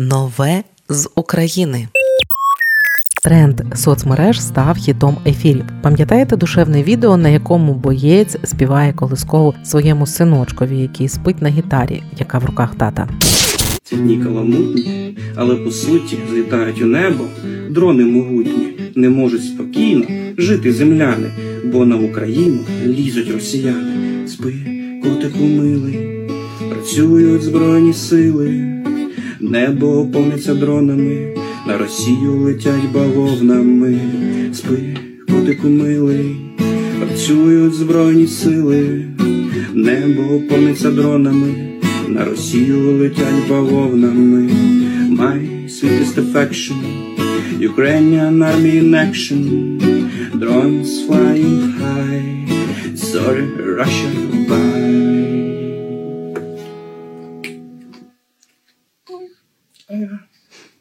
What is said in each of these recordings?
Нове з України. Тренд соцмереж став хітом ефірів. Пам'ятаєте душевне відео, на якому боєць співає колискову своєму синочкові, який спить на гітарі, яка в руках тата. Ці дні каламутні, але по суті злітають у небо. Дрони могутні не можуть спокійно жити земляни, бо на Україну лізуть росіяни. Спи, котику милий, працюють збройні сили, небо повниться дронами, на Росію летять бавовнами. Спи, котику милий, працюють збройні сили, небо повниться дронами. На Росію летять бавовнами My sweetest affection Ukrainian army in action Drones flying high Sorry, Russia, bye 哎呀，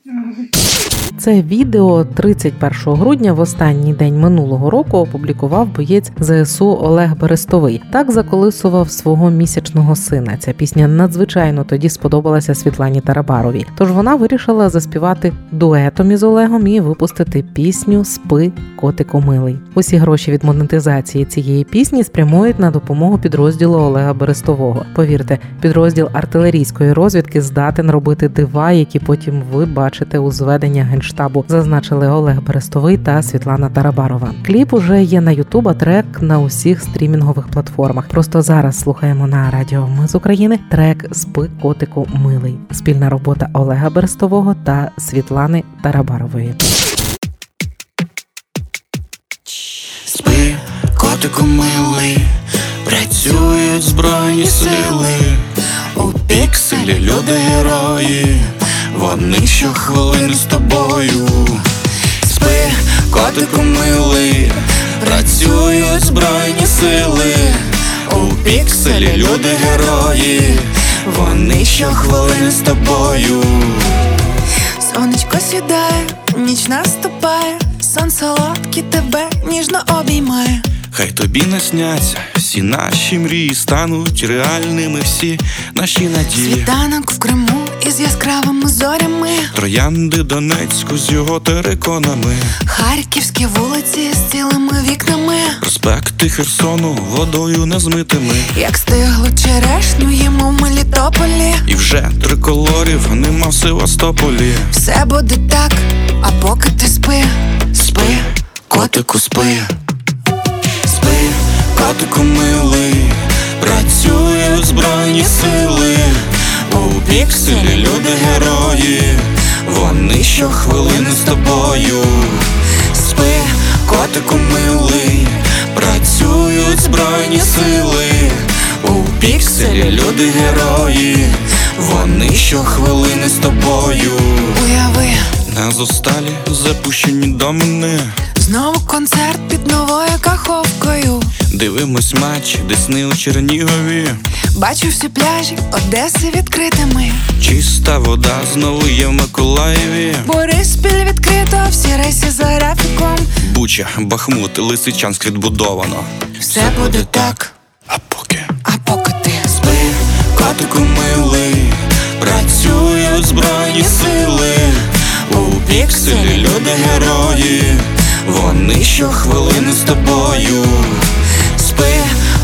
嗯。Це відео 31 грудня, в останній день минулого року, опублікував боєць ЗСУ Олег Берестовий. Так заколисував свого місячного сина. Ця пісня надзвичайно тоді сподобалася Світлані Тарабаровій. Тож вона вирішила заспівати дуетом із Олегом і випустити пісню Спи котику милий. Усі гроші від монетизації цієї пісні спрямують на допомогу підрозділу Олега Берестового. Повірте, підрозділ артилерійської розвідки здатен робити дива, які потім ви бачите у зведення генштабу. Зазначили Олег Берестовий та Світлана Тарабарова. Кліп уже є на Ютуб, а трек на усіх стрімінгових платформах. Просто зараз слухаємо на радіо Ми з України трек Спи котику милий. Спільна робота Олега Берестового та Світлани Тарабарової. Спи, котику милий, працюють збройні сили, у пікселі люди герої, вони щохвилини з тобою. Спи, котику милий, працюють збройні сили, у пікселі люди герої, вони щохвилини з тобою. Сонечко сідає, ніч наступає, сон солодкий тебе ніжно обіймає. Хай тобі насняться всі наші мрії стануть реальними всі наші надії. Світанок в Криму із яскравими зорями, Троянди Донецьку з його териконами, харківські вулиці з цілими вікнами, проспекти Херсону водою незмитими. як стиглу черешню їмо в Мелітополі. І вже триколорів нема в Севастополі. Все буде так, а поки ти спи, Спи, котику, спи, котику милий, працюють збройні сили, у пікселі люди герої, вони щохвилини з тобою. Спи, котику милий, працюють збройні сили, у пікселі люди герої, вони щохвилини з тобою. уяви, На зосталі запущені домини знову Дивимось матч, Десни у Чернігові. Бачу всі пляжі Одеси відкритими. Чиста вода знову є в Миколаєві. Бориспіль відкрито, всі рейси за графіком. Буча, Бахмут, Лисичанськ відбудовано. Все буде так, А поки? А поки ти. Спи, котику милий Працюють збройні сили. У пікселі люди герої. Вони щохвилини з тобою Спи,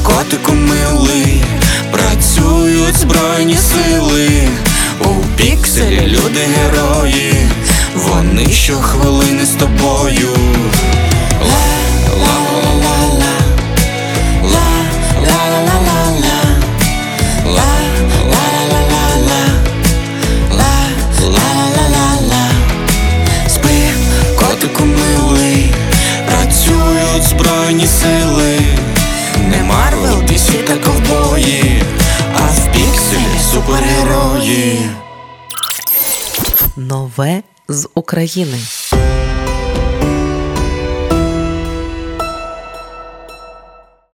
котику милий Працюють збройні сили. У пікселі люди герої Вони щохвилини з тобою. Збройні сили, Марвел, DC та ковбої, а в пікселі супергерої. Нове з України.